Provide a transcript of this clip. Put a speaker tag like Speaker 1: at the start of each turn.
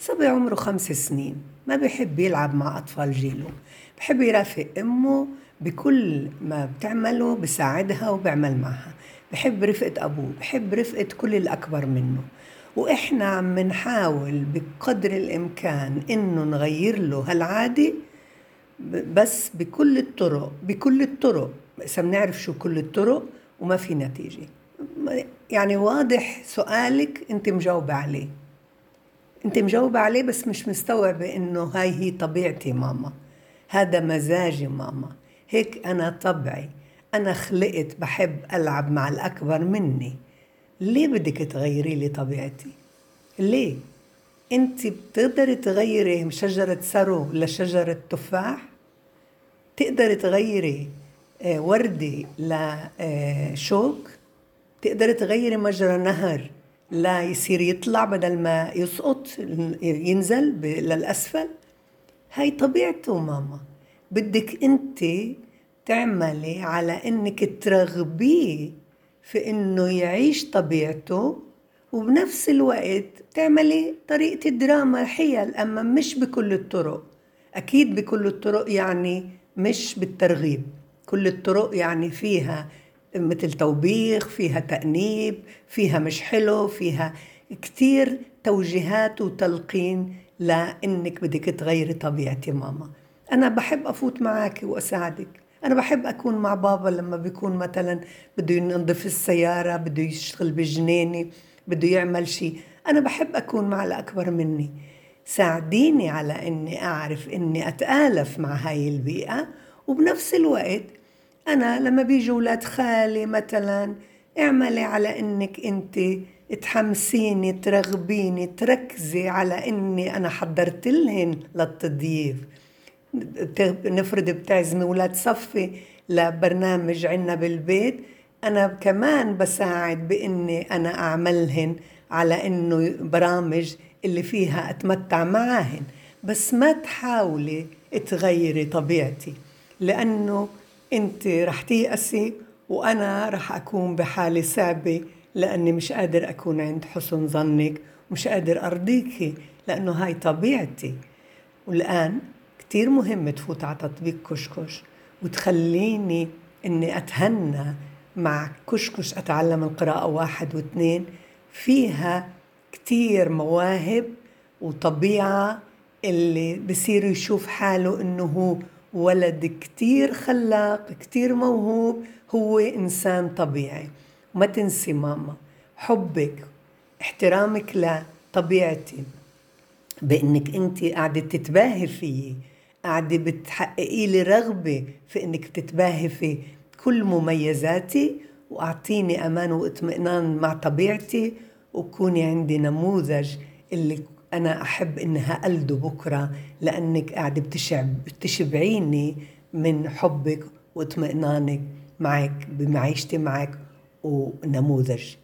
Speaker 1: صبي عمره خمس سنين ما بحب يلعب مع أطفال جيله. بحب يرافق أمه بكل ما بتعمله بساعدها وبعمل معها. بحب رفقة أبوه بحب رفقة كل الأكبر منه. وإحنا عم نحاول بقدر الإمكان إنه نغير له هالعادة بس بكل الطرق بكل الطرق. بس بنعرف شو كل الطرق وما في نتيجة. يعني واضح سؤالك أنت مجاوبة عليه. انت مجاوبة عليه بس مش مستوعبة انه هاي هي طبيعتي ماما. هذا مزاجي ماما. هيك أنا طبعي. أنا خلقت بحب ألعب مع الأكبر مني. ليه بدك تغيري لي طبيعتي؟ ليه؟ انت بتقدري تغيري شجرة سرو لشجرة تفاح؟ تقدري تغيري آه، وردة لشوك؟ تقدري تغيري مجرى نهر؟ لا يصير يطلع بدل ما يسقط ينزل للأسفل. هاي طبيعته ماما. بدك أنت تعملي على إنك ترغبيه في إنه يعيش طبيعته وبنفس الوقت تعملي طريقة الدراما حيل أما مش بكل الطرق. أكيد بكل الطرق يعني مش بالترغيب. كل الطرق يعني فيها مثل توبيخ فيها تأنيب فيها مش حلو فيها كتير توجيهات وتلقين لأنك بدك تغيري طبيعتي ماما. أنا بحب أفوت معك وأساعدك. أنا بحب أكون مع بابا لما بيكون مثلا بده ينظف السيارة بده يشتغل بجنينة بده يعمل شيء. أنا بحب أكون مع الأكبر مني. ساعديني على إني أعرف إني أتآلف مع هاي البيئة وبنفس الوقت أنا لما بيجوا ولاد خالي مثلا اعملي على إنك أنت تحمسيني ترغبيني تركزي على إني أنا حضرت لهن للتضييف. نفرض بتعزمي ولاد صفي لبرنامج عنا بالبيت أنا كمان بساعد بإني أنا أعملهن على إنه برامج اللي فيها أتمتع معاهن. بس ما تحاولي تغيري طبيعتي لأنه أنت رح تيأسي وأنا رح أكون بحالة صعبة لأني مش قادر أكون عند حسن ظنك مش قادر أرضيكي لأنه هاي طبيعتي. والآن كتير مهم تفوت على تطبيق كشكش وتخليني إني أتهنى مع كشكش أتعلم القراءة واحد واثنين. فيها كتير مواهب وطبيعة اللي بصير يشوف حاله إنه هو ولد كتير خلاق كتير موهوب هو إنسان طبيعي. وما تنسي ماما. حبك احترامك لطبيعتي. بإنك انت قاعدة تتباهي فيي قاعدة بتحققي لي رغبة في إنك تتباهي في كل مميزاتي وأعطيني أمان وإطمئنان مع طبيعتي وكوني عندي نموذج اللي أنا أحب إنها ألده بكرة لأنك قاعدة بتشعب بتشبعيني من حبك وإطمئنانك معك بمعيشتي معك ونموذج.